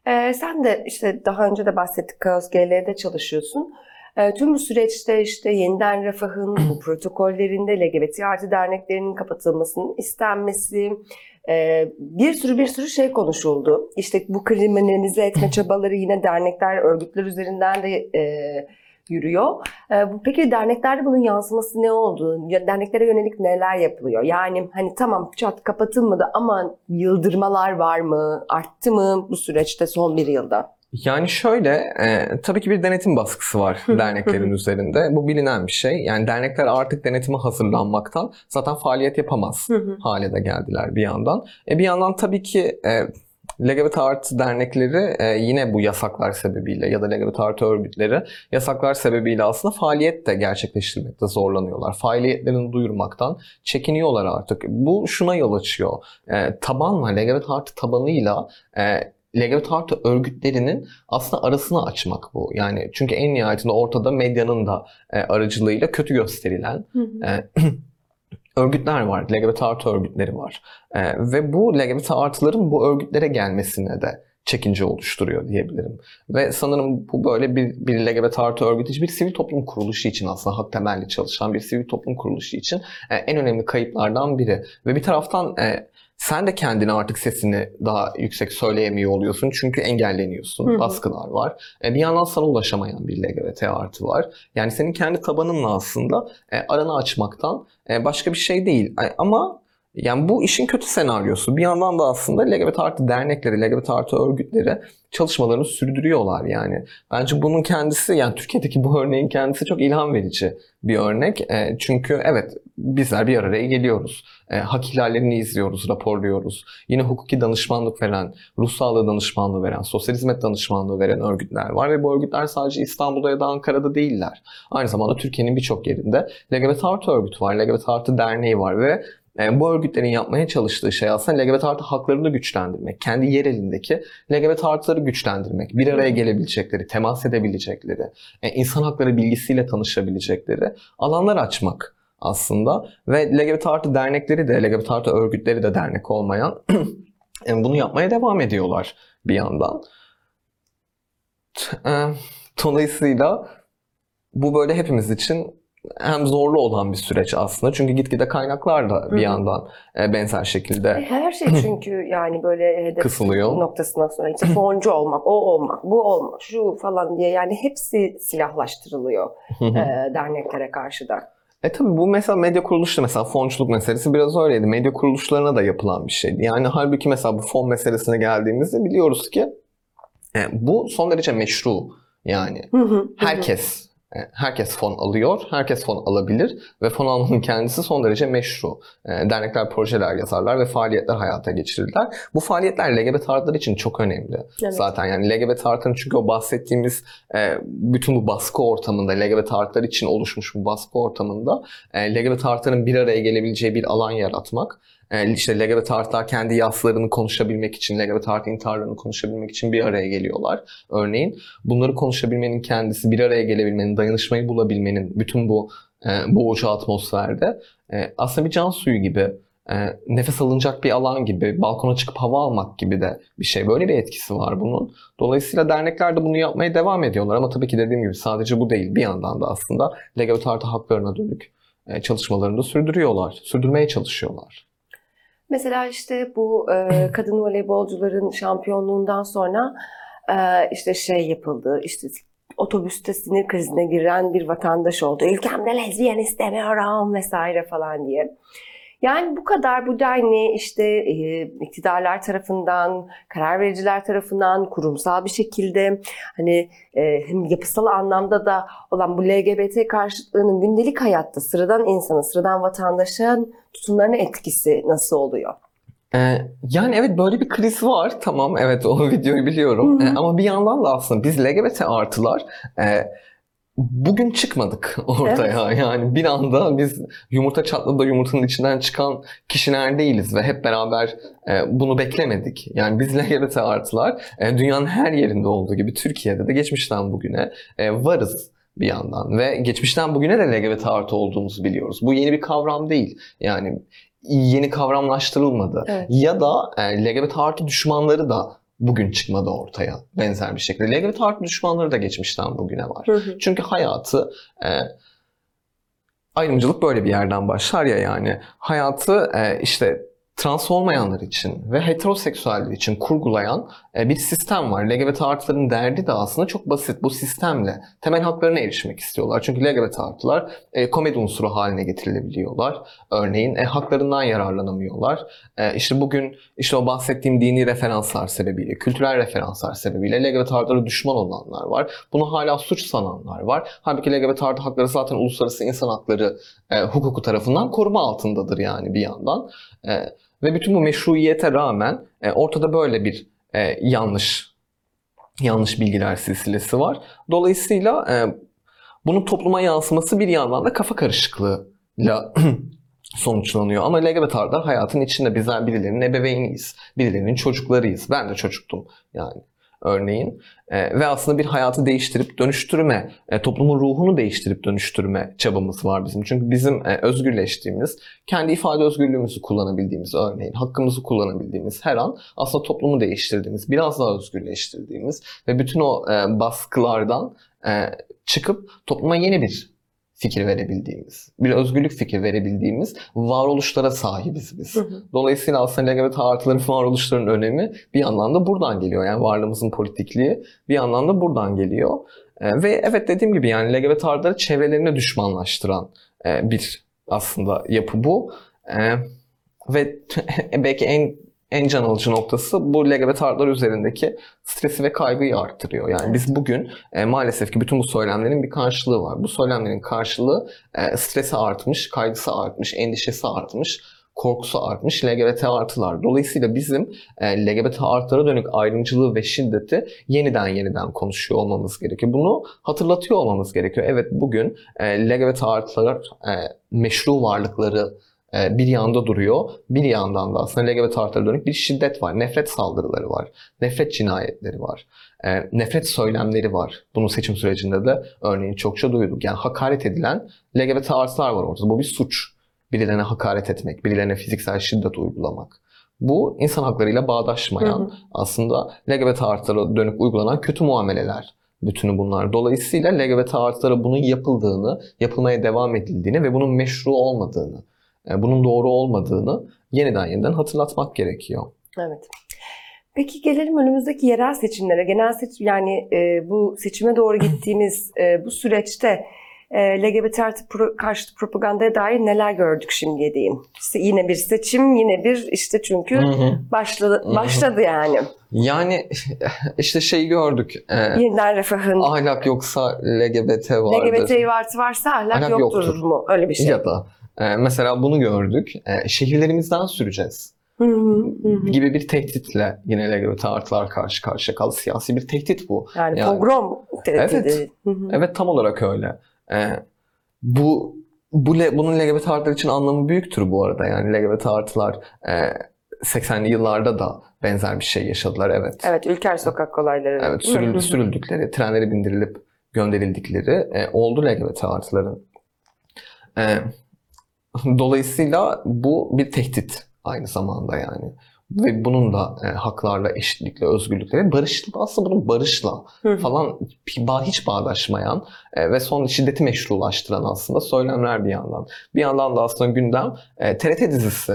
Ee, sen de işte daha önce de bahsettik Kaos GL'de çalışıyorsun. Ee, tüm bu süreçte işte yeniden refahın, bu [CLEARS THROAT] protokollerinde LGBT artı derneklerinin kapatılmasının istenmesi, e, bir sürü bir sürü şey konuşuldu. İşte bu kriminalize etme [CLEARS THROAT] çabaları yine dernekler, örgütler üzerinden de e, yürüyor. E, bu- peki derneklerde bunun yansıması ne oldu? Derneklere yönelik neler yapılıyor? Yani hani tamam çat kapatılmadı ama yıldırmalar var mı? Arttı mı bu süreçte son bir yılda? Yani şöyle, e, tabii ki bir denetim baskısı var [LAUGHS] derneklerin üzerinde. Bu bilinen bir şey. Yani dernekler artık denetime hazırlanmaktan zaten faaliyet yapamaz hale de geldiler bir yandan. E, bir yandan tabii ki e, LGBT artı dernekleri e, yine bu yasaklar sebebiyle ya da LGBT artı örgütleri yasaklar sebebiyle aslında faaliyet de gerçekleştirmekte zorlanıyorlar. Faaliyetlerini duyurmaktan çekiniyorlar artık. Bu şuna yol açıyor. E, tabanla, LGBT artı tabanıyla e, LGBT artı örgütlerinin aslında arasını açmak bu. Yani çünkü en nihayetinde ortada medyanın da e, aracılığıyla kötü gösterilen e, [CLEARS THROAT] örgütler var. LGBT artı örgütleri var. E, ve bu LGBT artıların bu örgütlere gelmesine de çekince oluşturuyor diyebilirim. Ve sanırım bu böyle bir, bir LGBT artı örgütü, bir sivil toplum kuruluşu için aslında hak temelli çalışan bir sivil toplum kuruluşu için e, en önemli kayıplardan biri. Ve bir taraftan e, sen de kendine artık sesini daha yüksek söyleyemiyor oluyorsun çünkü engelleniyorsun, Hı hı. baskılar var. E, bir yandan sana ulaşamayan bir LGBT artı var. Yani senin kendi tabanınla aslında e, aranı açmaktan e, başka bir şey değil. E, Ama yani bu işin kötü senaryosu. Bir yandan da aslında LGBT artı dernekleri, LGBT artı örgütleri çalışmalarını sürdürüyorlar yani. Bence bunun kendisi yani Türkiye'deki bu örneğin kendisi çok ilham verici bir örnek. E, çünkü evet bizler bir araya geliyoruz. E, hak ihlallerini izliyoruz, raporluyoruz. Yine hukuki danışmanlık veren, ruh sağlığı danışmanlığı veren, sosyal hizmet danışmanlığı veren örgütler var ve bu örgütler sadece İstanbul'da ya da Ankara'da değiller. Aynı zamanda Türkiye'nin birçok yerinde LGBT artı örgütü var, LGBT artı derneği var ve bu örgütlerin yapmaya çalıştığı şey aslında LGBT artı haklarını güçlendirmek. Kendi yer elindeki LGBT artıları güçlendirmek. Bir araya gelebilecekleri, temas edebilecekleri, e, insan hakları bilgisiyle tanışabilecekleri alanlar açmak aslında. Ve LGBT artı dernekleri de, LGBT artı örgütleri de dernek olmayan [CLEARS THROAT] e, bunu yapmaya devam ediyorlar bir yandan. E, Dolayısıyla bu böyle hepimiz için hem zorlu olan bir süreç aslında. Çünkü gitgide kaynaklar da Hı bir hı. yandan e, benzer E, şekilde Her şey [CLEARS THROAT] çünkü yani böyle hedef Kısılıyor. noktasından sonra işte foncu olmak, o olmak, bu olmak, şu falan diye yani hepsi silahlaştırılıyor e, derneklere karşı da. E tabii bu mesela medya kuruluşu mesela fonçluk meselesi biraz öyleydi. Medya kuruluşlarına da yapılan bir şeydi. Yani halbuki mesela bu fon meselesine geldiğimizde biliyoruz ki e, bu son derece meşru. Yani Hı hı, hı hı. herkes e, herkes fon alıyor, herkes fon alabilir ve fon almanın kendisi son derece meşru. E, Dernekler projeler yazarlar ve faaliyetler hayata geçirirler. Bu faaliyetler LGBT artılar için çok önemli. Evet. Zaten yani LGBT artıların çünkü o bahsettiğimiz e, bütün bu baskı ortamında, LGBT artılar için oluşmuş bu baskı ortamında e, LGBT artıların bir araya gelebileceği bir alan yaratmak. E, işte LGBT artılar kendi yaslarını konuşabilmek için, LGBT artı intiharlarını konuşabilmek için bir araya geliyorlar. Örneğin bunları konuşabilmenin kendisi, bir araya gelebilmenin, dayanışmayı bulabilmenin bütün bu e, boğucu atmosferde e, aslında bir can suyu gibi e, nefes alınacak bir alan gibi, balkona çıkıp hava almak gibi de bir şey. Böyle bir etkisi var bunun. Dolayısıyla dernekler de bunu yapmaya devam ediyorlar. Ama tabii ki dediğim gibi sadece bu değil. Bir yandan da aslında LGBT artı haklarına dönük e, çalışmalarını da sürdürüyorlar. Sürdürmeye çalışıyorlar. Mesela işte bu e, [CLEARS THROAT] kadın voleybolcuların şampiyonluğundan sonra e, işte şey yapıldı. İşte otobüste sinir krizine giren bir vatandaş oldu. Ülkemde lezbiyen istemiyorum vesaire falan diye. Yani bu kadar bu denli işte e, iktidarlar tarafından, karar vericiler tarafından kurumsal bir şekilde hani e, hem yapısal anlamda da olan bu LGBT karşıtlığının gündelik hayatta sıradan insanın, sıradan vatandaşın tutumlarına etkisi nasıl oluyor? Ee, yani evet böyle bir kriz var. Tamam evet o [LAUGHS] videoyu biliyorum. Ee, ama bir yandan da aslında biz LGBT artılar e, bugün çıkmadık [LAUGHS] ortaya. Yani bir anda biz yumurta çatladı da yumurtanın içinden çıkan kişiler değiliz ve hep beraber e, bunu beklemedik. Yani biz LGBT artılar e, dünyanın her yerinde olduğu gibi Türkiye'de de geçmişten bugüne e, varız bir yandan ve geçmişten bugüne de LGBT artı olduğumuzu biliyoruz. Bu yeni bir kavram değil. Yani yeni kavramlaştırılmadı. Evet. Ya da LGBT artı düşmanları da bugün çıkmadı ortaya benzer bir şekilde. LGBT artı düşmanları da geçmişten bugüne var. Hı hı. Çünkü hayatı e, ayrımcılık böyle bir yerden başlar ya yani. Hayatı e, işte trans olmayanlar için ve heteroseksüeller için kurgulayan bir sistem var. LGBT artıların derdi de aslında çok basit. Bu sistemle temel haklarına erişmek istiyorlar. Çünkü LGBT artılar e, komedi unsuru haline getirilebiliyorlar. Örneğin e, haklarından yararlanamıyorlar. E, işte bugün işte o bahsettiğim dini referanslar sebebiyle, kültürel referanslar sebebiyle LGBT artılara düşman olanlar var. Bunu hala suç sananlar var. Halbuki LGBT artı hakları zaten uluslararası insan hakları e, hukuku tarafından koruma altındadır yani bir yandan. E, ve bütün bu meşruiyete rağmen e, ortada böyle bir e, yanlış yanlış bilgiler silsilesi var. Dolayısıyla e, bunun topluma yansıması bir yandan da kafa karışıklığıyla [CLEARS THROAT] sonuçlanıyor. Ama LGBT artılar hayatın içinde bizler birilerinin ebeveyniyiz. Birilerinin çocuklarıyız. Ben de çocuktum yani örneğin. E, ve aslında bir hayatı değiştirip dönüştürme, e, toplumun ruhunu değiştirip dönüştürme çabamız var bizim. Çünkü bizim e, özgürleştiğimiz, kendi ifade özgürlüğümüzü kullanabildiğimiz örneğin, hakkımızı kullanabildiğimiz her an aslında toplumu değiştirdiğimiz, biraz daha özgürleştirdiğimiz ve bütün o e, baskılardan e, çıkıp topluma yeni bir fikir verebildiğimiz, bir özgürlük fikir verebildiğimiz varoluşlara sahibiz biz. Hı hı. Dolayısıyla aslında LGBT artıların varoluşların önemi bir yandan da buradan geliyor. Yani varlığımızın politikliği bir yandan da buradan geliyor. Ee, ve evet dediğim gibi yani LGBT artıları çevrelerine düşmanlaştıran e, bir aslında yapı bu. Ee, ve [LAUGHS] belki en en can alıcı noktası bu LGBT artılar üzerindeki stresi ve kaygıyı arttırıyor. Yani biz bugün e, maalesef ki bütün bu söylemlerin bir karşılığı var. Bu söylemlerin karşılığı e, stresi artmış, kaygısı artmış, endişesi artmış, korkusu artmış LGBT artılar. Dolayısıyla bizim e, LGBT artılara dönük ayrımcılığı ve şiddeti yeniden yeniden konuşuyor olmamız gerekiyor. Bunu hatırlatıyor olmamız gerekiyor. Evet bugün e, LGBT artılar e, meşru varlıkları bir yanda duruyor. Bir yandan da aslında LGBT artılara dönük bir şiddet var. Nefret saldırıları var. Nefret cinayetleri var. E, nefret söylemleri var. Bunu seçim sürecinde de örneğin çokça duyduk. Yani hakaret edilen LGBT artılar var ortada. Bu bir suç. Birilerine hakaret etmek, birilerine fiziksel şiddet uygulamak. Bu insan haklarıyla bağdaşmayan Hı hı. aslında LGBT artılara dönük uygulanan kötü muameleler. Bütünü bunlar. Dolayısıyla LGBT artılara bunun yapıldığını, yapılmaya devam edildiğini ve bunun meşru olmadığını, e, bunun doğru olmadığını yeniden yeniden hatırlatmak gerekiyor. Evet. Peki gelelim önümüzdeki yerel seçimlere. Genel seçim yani e, bu seçime doğru [CLEARS THROAT] gittiğimiz e, bu süreçte e, LGBT artı pro, karşıtı propagandaya dair neler gördük şimdiye değin? İşte yine bir seçim, yine bir işte çünkü başladı Hı hı. başladı yani. Yani işte şeyi gördük. E, Yeniden refahın ahlak yoksa LGBT vardır. LGBT artı varsa ahlak, Ahlak yoktur, yoktur. mu? Öyle bir şey. Ya da e, mesela bunu gördük. E, şehirlerimizden süreceğiz Hı hı, hı hı. gibi bir tehditle yine LGBT artılar karşı karşıya kaldı. Siyasi bir tehdit bu. Yani, Yani- pogrom tehdidi. Evet. Hı hı. Evet tam olarak öyle. Ee, bu bu bunun LGBT artılar için anlamı büyüktür bu arada. Yani LGBT artılar e, 80'li yıllarda da benzer bir şey yaşadılar evet. Evet, Ülker Sokak olayları. Evet, Hı hı. sürül- sürüldükleri, trenlere bindirilip gönderildikleri e, oldu LGBT artıların. E, [LAUGHS] dolayısıyla bu bir tehdit aynı zamanda yani. Ve bunun da e, haklarla, eşitlikle, özgürlükle, barışla aslında bunun barışla Hı falan hiç bağdaşmayan e, ve son şiddeti meşrulaştıran aslında söylemler bir yandan. Bir yandan da aslında gündem e, TRT dizisi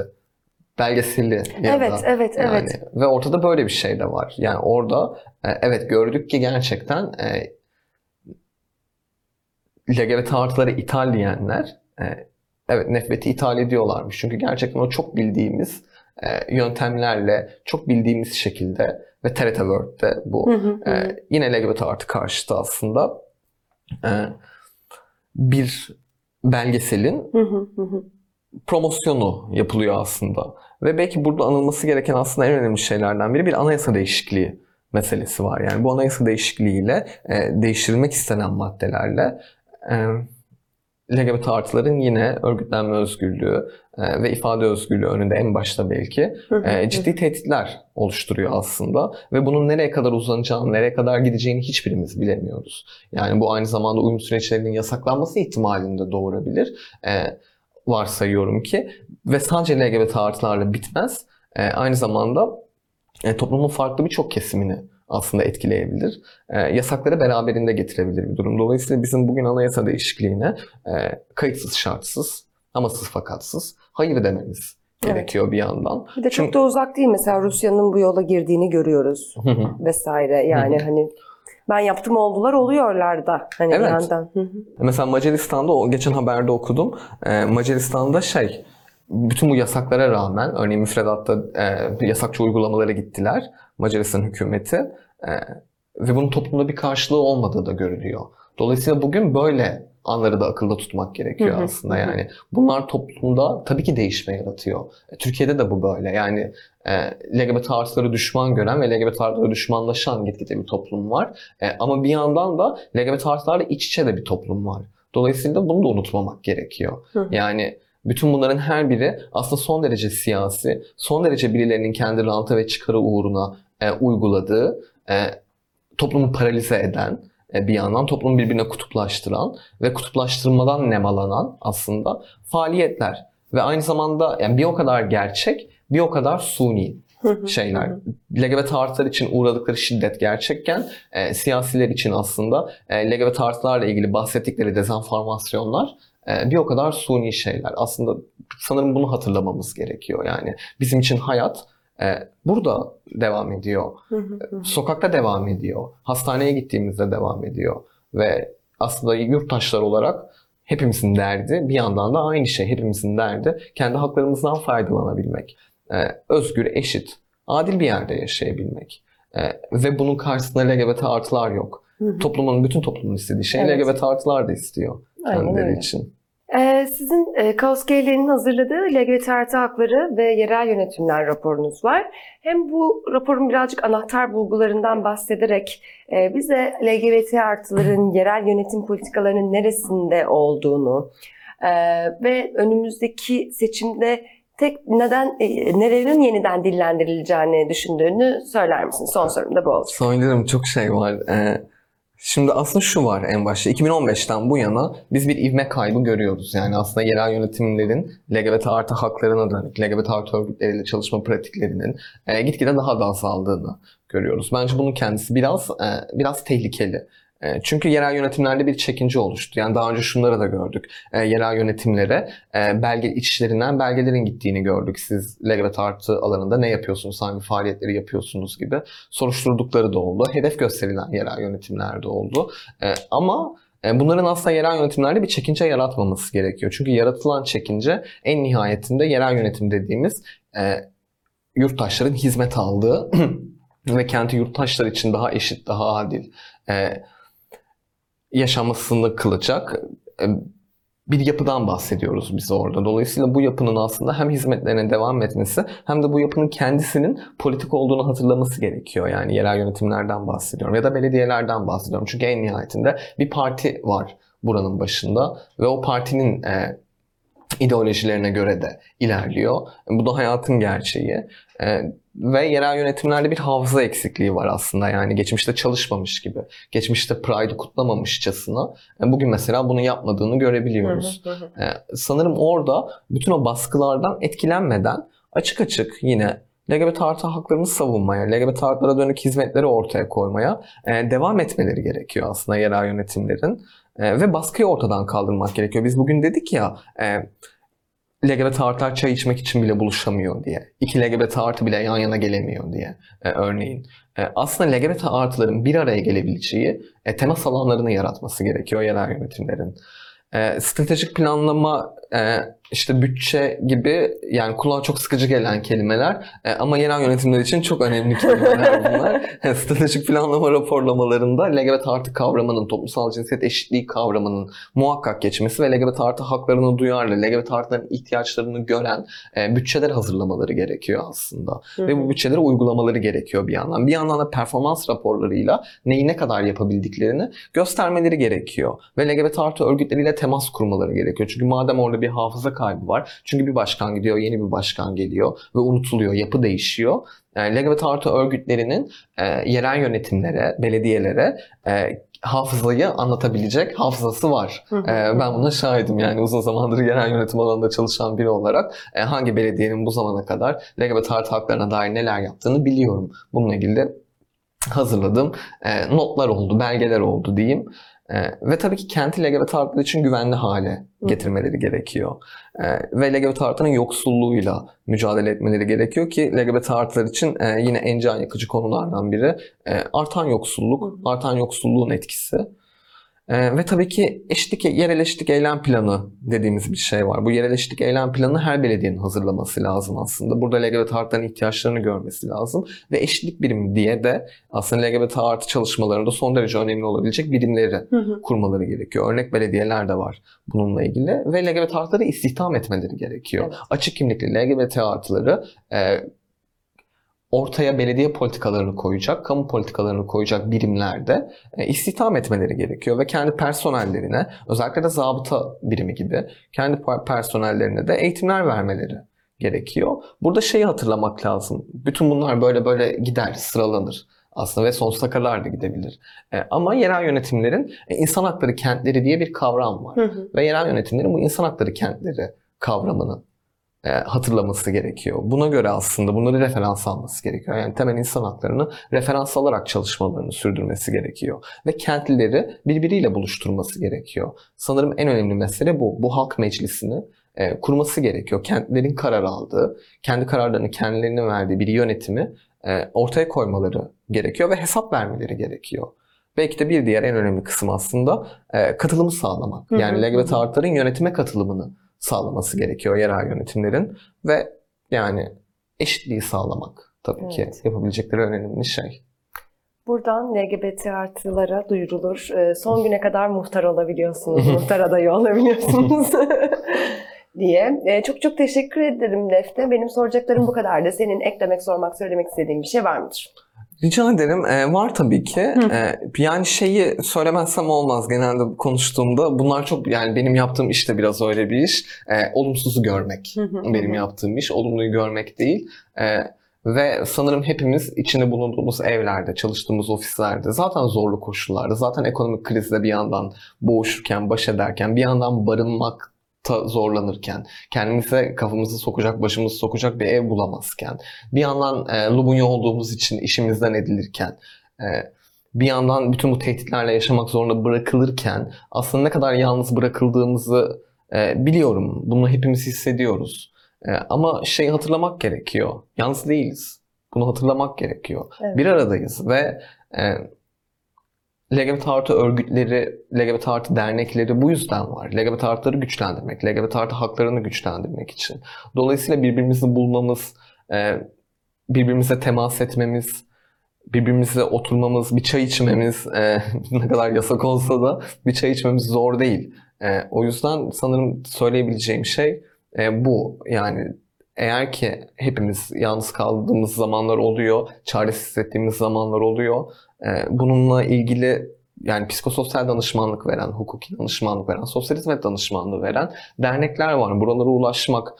belgeseli Evet, da evet, yani evet. ve ortada böyle bir şey de var. Yani orada e, evet gördük ki gerçekten e, LGBT artıları ithal diyenler e, evet nefreti ithal ediyorlarmış. Çünkü gerçekten o çok bildiğimiz e, yöntemlerle, çok bildiğimiz şekilde ve TRT World'de bu Hı hı e, yine LGBT artı karşıtı aslında e, bir belgeselin Hı hı hı hı. promosyonu yapılıyor aslında. Ve belki burada anılması gereken aslında en önemli şeylerden biri bir anayasa değişikliği meselesi var. Yani bu anayasa değişikliğiyle e, değiştirilmek istenen maddelerle e, LGBT artıların yine örgütlenme özgürlüğü e, ve ifade özgürlüğü önünde en başta belki e, ciddi tehditler oluşturuyor aslında ve bunun nereye kadar uzanacağını, nereye kadar gideceğini hiçbirimiz bilemiyoruz. Yani bu aynı zamanda uyum süreçlerinin yasaklanması ihtimalini de doğurabilir. E, varsayıyorum ki ve sadece LGBT artılarla bitmez. E, aynı zamanda e, toplumun farklı birçok kesimini aslında etkileyebilir. E, yasakları beraberinde getirebilir bir durum. Dolayısıyla bizim bugün anayasa değişikliğine e, kayıtsız şartsız, amasız fakatsız hayır dememiz Evet. gerekiyor bir yandan. Bir de çok Çünkü- da uzak değil mesela Rusya'nın bu yola girdiğini görüyoruz vesaire. Yani hani ben yaptım oldular oluyorlar da hani bir Evet. yandan. Hı. Mesela Macaristan'da o geçen haberde okudum. Ee, Macaristan'da şey bütün bu yasaklara rağmen örneğin müfredatta e, yasakçı uygulamalara gittiler Macaristan hükümeti E, ve bunun toplumda bir karşılığı olmadığı da görülüyor. Dolayısıyla bugün böyle anları da akılda tutmak gerekiyor Hı hı, aslında yani. Bunlar toplumda tabii ki değişme yaratıyor. E, Türkiye'de de bu böyle. Yani e, LGBT artıları düşman gören ve LGBT artıları düşmanlaşan gitgide bir toplum var. E, ama bir yandan da LGBT artılarla iç içe de bir toplum var. Dolayısıyla bunu da unutmamak gerekiyor. Hı hı. Yani bütün bunların her biri aslında son derece siyasi, son derece birilerinin kendi rantı ve çıkarı uğruna e, uyguladığı, e, toplumu paralize eden, e, bir yandan toplumu birbirine kutuplaştıran ve kutuplaştırmadan nemalanan aslında faaliyetler. Ve aynı zamanda yani bir o kadar gerçek, bir o kadar suni şeyler. LGBT artılar için uğradıkları şiddet gerçekken e, siyasiler için aslında e, LGBT artılarla ilgili bahsettikleri dezenformasyonlar e, bir o kadar suni şeyler. Aslında sanırım bunu hatırlamamız gerekiyor. Yani bizim için hayat burada devam ediyor. Sokakta devam ediyor. Hastaneye gittiğimizde devam ediyor. Ve aslında yurttaşlar olarak hepimizin derdi bir yandan da aynı şey. Hepimizin derdi kendi haklarımızdan faydalanabilmek. E, özgür, eşit, adil bir yerde yaşayabilmek. E, ve bunun karşısında LGBT artılar yok. Toplumun, bütün toplumun istediği şey Evet. LGBT artılar da istiyor Aynen kendileri öyle. için. Ee, sizin e, Kaos Geyler'in hazırladığı LGBT artı hakları ve yerel yönetimler raporunuz var. Hem bu raporun birazcık anahtar bulgularından bahsederek e, bize LGBT artıların [LAUGHS] yerel yönetim politikalarının neresinde olduğunu e, ve önümüzdeki seçimde tek neden nelerin yeniden dillendirileceğini düşündüğünü söyler misin? Son sorum da bu olacak. Söylerim çok şey var. Ee, şimdi aslında şu var en başta. 2015'ten bu yana biz bir ivme kaybı görüyoruz. Yani aslında yerel yönetimlerin LGBT artı haklarına dönük, LGBT artı örgütleriyle çalışma pratiklerinin e, gitgide daha da azaldığını görüyoruz. Bence bunun kendisi biraz e, biraz tehlikeli. E, Çünkü yerel yönetimlerde bir çekince oluştu. Yani daha önce şunları da gördük. E, yerel yönetimlere e, belge içlerinden belgelerin gittiğini gördük. Siz LGBT artı alanında ne yapıyorsunuz, hangi faaliyetleri yapıyorsunuz gibi soruşturdukları da oldu. Hedef gösterilen yerel yönetimler de oldu. E, ama e, bunların aslında yerel yönetimlerde bir çekince yaratmaması gerekiyor. Çünkü yaratılan çekince en nihayetinde yerel yönetim dediğimiz e, yurttaşların hizmet aldığı [CLEARS THROAT] ve kenti yurttaşlar için daha eşit, daha adil e, yaşamasını kılacak e, bir yapıdan bahsediyoruz biz orada. Dolayısıyla bu yapının aslında hem hizmetlerine devam etmesi hem de bu yapının kendisinin politik olduğunu hatırlaması gerekiyor. Yani yerel yönetimlerden bahsediyorum ya da belediyelerden bahsediyorum. Çünkü en nihayetinde bir parti var buranın başında ve o partinin e, ideolojilerine göre de ilerliyor. Bu da hayatın gerçeği. E, ve yerel yönetimlerde bir hafıza eksikliği var aslında. Yani geçmişte çalışmamış gibi, geçmişte Pride'ı kutlamamışçasına e, bugün mesela bunu yapmadığını görebiliyoruz. Hı hı hı. Ee, sanırım orada bütün o baskılardan etkilenmeden açık açık yine LGBT artı haklarını savunmaya, LGBT artılara dönük hizmetleri ortaya koymaya e, devam etmeleri gerekiyor aslında yerel yönetimlerin. E, ve baskıyı ortadan kaldırmak gerekiyor. Biz bugün dedik ya e, LGBT artılar çay içmek için bile buluşamıyor diye. İki LGBT artı bile yan yana gelemiyor diye e, örneğin. E, aslında LGBT artıların bir araya gelebileceği e, temas alanlarını yaratması gerekiyor yerel yönetimlerin. E, stratejik planlama e, işte bütçe gibi yani kulağa çok sıkıcı gelen kelimeler e, ama yerel yönetimler için çok önemli kelimeler bunlar. [LAUGHS] Stratejik planlama raporlamalarında LGBT artı kavramının, toplumsal cinsiyet eşitliği kavramının muhakkak geçmesi ve LGBT artı haklarını duyarlı, LGBT artıların ihtiyaçlarını gören e, bütçeler hazırlamaları gerekiyor aslında. Ve bu bütçeleri uygulamaları gerekiyor bir yandan. Bir yandan da performans raporlarıyla neyi ne kadar yapabildiklerini göstermeleri gerekiyor. Ve LGBT artı örgütleriyle temas kurmaları gerekiyor. Çünkü madem orada bir hafıza kaybı var. Çünkü bir başkan gidiyor, yeni bir başkan geliyor ve unutuluyor, yapı değişiyor. Yani LGBT artı örgütlerinin e, yerel yönetimlere, belediyelere e, hafızayı anlatabilecek hafızası var. Hı hı. E, ben buna şahidim yani uzun zamandır yerel yönetim alanında çalışan biri olarak e, hangi belediyenin bu zamana kadar LGBT artı haklarına dair neler yaptığını biliyorum. Bununla ilgili de hazırladığım e, notlar oldu, belgeler oldu diyeyim. E, ve tabii ki kenti LGBT artılar için güvenli hale getirmeleri gerekiyor. E, ve LGBT artının yoksulluğuyla mücadele etmeleri gerekiyor ki LGBT artılar için e, yine en can yakıcı konulardan biri e, artan yoksulluk, artan yoksulluğun etkisi. Ee, ve tabii ki eşitlik, yerel eşitlik eylem planı dediğimiz bir şey var. Bu yerel eşitlik eylem planını her belediyenin hazırlaması lazım aslında. Burada LGBT artıların ihtiyaçlarını görmesi lazım. Ve eşitlik birimi diye de aslında LGBT artı çalışmalarında son derece önemli olabilecek birimleri Hı hı. kurmaları gerekiyor. Örnek belediyeler de var bununla ilgili. Ve LGBT artıları istihdam etmeleri gerekiyor. Evet. Açık kimlikli LGBT artıları e, ortaya belediye politikalarını koyacak, kamu politikalarını koyacak birimlerde e, istihdam etmeleri gerekiyor ve kendi personellerine, özellikle de zabıta birimi gibi kendi personellerine de eğitimler vermeleri gerekiyor. Burada şeyi hatırlamak lazım. Bütün bunlar böyle böyle gider, sıralanır aslında ve sonsuza kadar da gidebilir. E, ama yerel yönetimlerin e, insan hakları kentleri diye bir kavram var. Hı hı. Ve yerel yönetimlerin bu insan hakları kentleri kavramını hatırlaması gerekiyor. Buna göre aslında bunları referans alması gerekiyor. Yani temel insan haklarını referans alarak çalışmalarını sürdürmesi gerekiyor. Ve kentlileri birbiriyle buluşturması gerekiyor. Sanırım en önemli mesele bu. Bu halk meclisini e, kurması gerekiyor. Kentlerin karar aldığı, kendi kararlarını kendilerine verdiği bir yönetimi e, ortaya koymaları gerekiyor ve hesap vermeleri gerekiyor. Belki de bir diğer en önemli kısım aslında e, katılımı sağlamak. Yani LGBT artıların yönetime katılımını sağlaması gerekiyor yerel yönetimlerin ve yani eşitliği sağlamak tabii ki Evet. yapabilecekleri önemli şey. Buradan LGBT artılara duyurulur. Ee, Son güne kadar muhtar olabiliyorsunuz, muhtar adayı olabiliyorsunuz [LAUGHS] diye. Ee, Çok çok teşekkür ederim Defne. Benim soracaklarım bu kadardı. Senin eklemek, sormak, söylemek istediğin bir şey var mıdır? Rica ederim. Ee, var tabii ki. Ee, yani şeyi söylemezsem olmaz. Genelde konuştuğumda bunlar çok yani benim yaptığım iş de biraz öyle bir iş. Ee, olumsuzu görmek. benim yaptığım iş. Olumluyu görmek değil. Ee, ve sanırım hepimiz içinde bulunduğumuz evlerde, çalıştığımız ofislerde, zaten zorlu koşullarda, zaten ekonomik krizle bir yandan boğuşurken, baş ederken, bir yandan barınmakta zorlanırken, kendimize kafamızı sokacak, başımızı sokacak bir ev bulamazken, bir yandan e, Lubunya olduğumuz için işimizden edilirken, e, bir yandan bütün bu tehditlerle yaşamak zorunda bırakılırken aslında ne kadar yalnız bırakıldığımızı e, biliyorum. Bunu hepimiz hissediyoruz. E, ama şeyi hatırlamak gerekiyor. Yalnız değiliz. Bunu hatırlamak gerekiyor. Evet. Bir aradayız ve e, LGBT artı örgütleri, LGBT artı dernekleri bu yüzden var. LGBT artıları güçlendirmek, LGBT artı haklarını güçlendirmek için. Dolayısıyla birbirimizi bulmamız, e, birbirimize temas etmemiz, birbirimize oturmamız, bir çay içmemiz e, [LAUGHS] ne kadar yasak olsa da bir çay içmemiz zor değil. E, o yüzden sanırım söyleyebileceğim şey bu. Yani eğer ki hepimiz yalnız kaldığımız zamanlar oluyor, çaresiz hissettiğimiz zamanlar oluyor. e, bununla ilgili yani psikososyal danışmanlık veren, hukuki danışmanlık veren, sosyal hizmet danışmanlığı veren dernekler var. Buralara ulaşmak,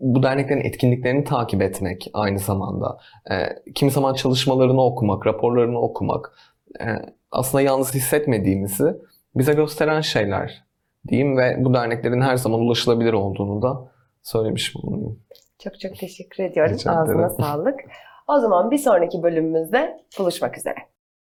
bu derneklerin etkinliklerini takip etmek aynı zamanda. E, kimi zaman çalışmalarını okumak, raporlarını okumak e, aslında yalnız hissetmediğimizi bize gösteren şeyler diyeyim ve bu derneklerin her zaman ulaşılabilir olduğunu da söylemiş bulunayım. Çok çok teşekkür ediyorum. Rica Ağzına ederim. sağlık. O zaman bir sonraki bölümümüzde buluşmak üzere.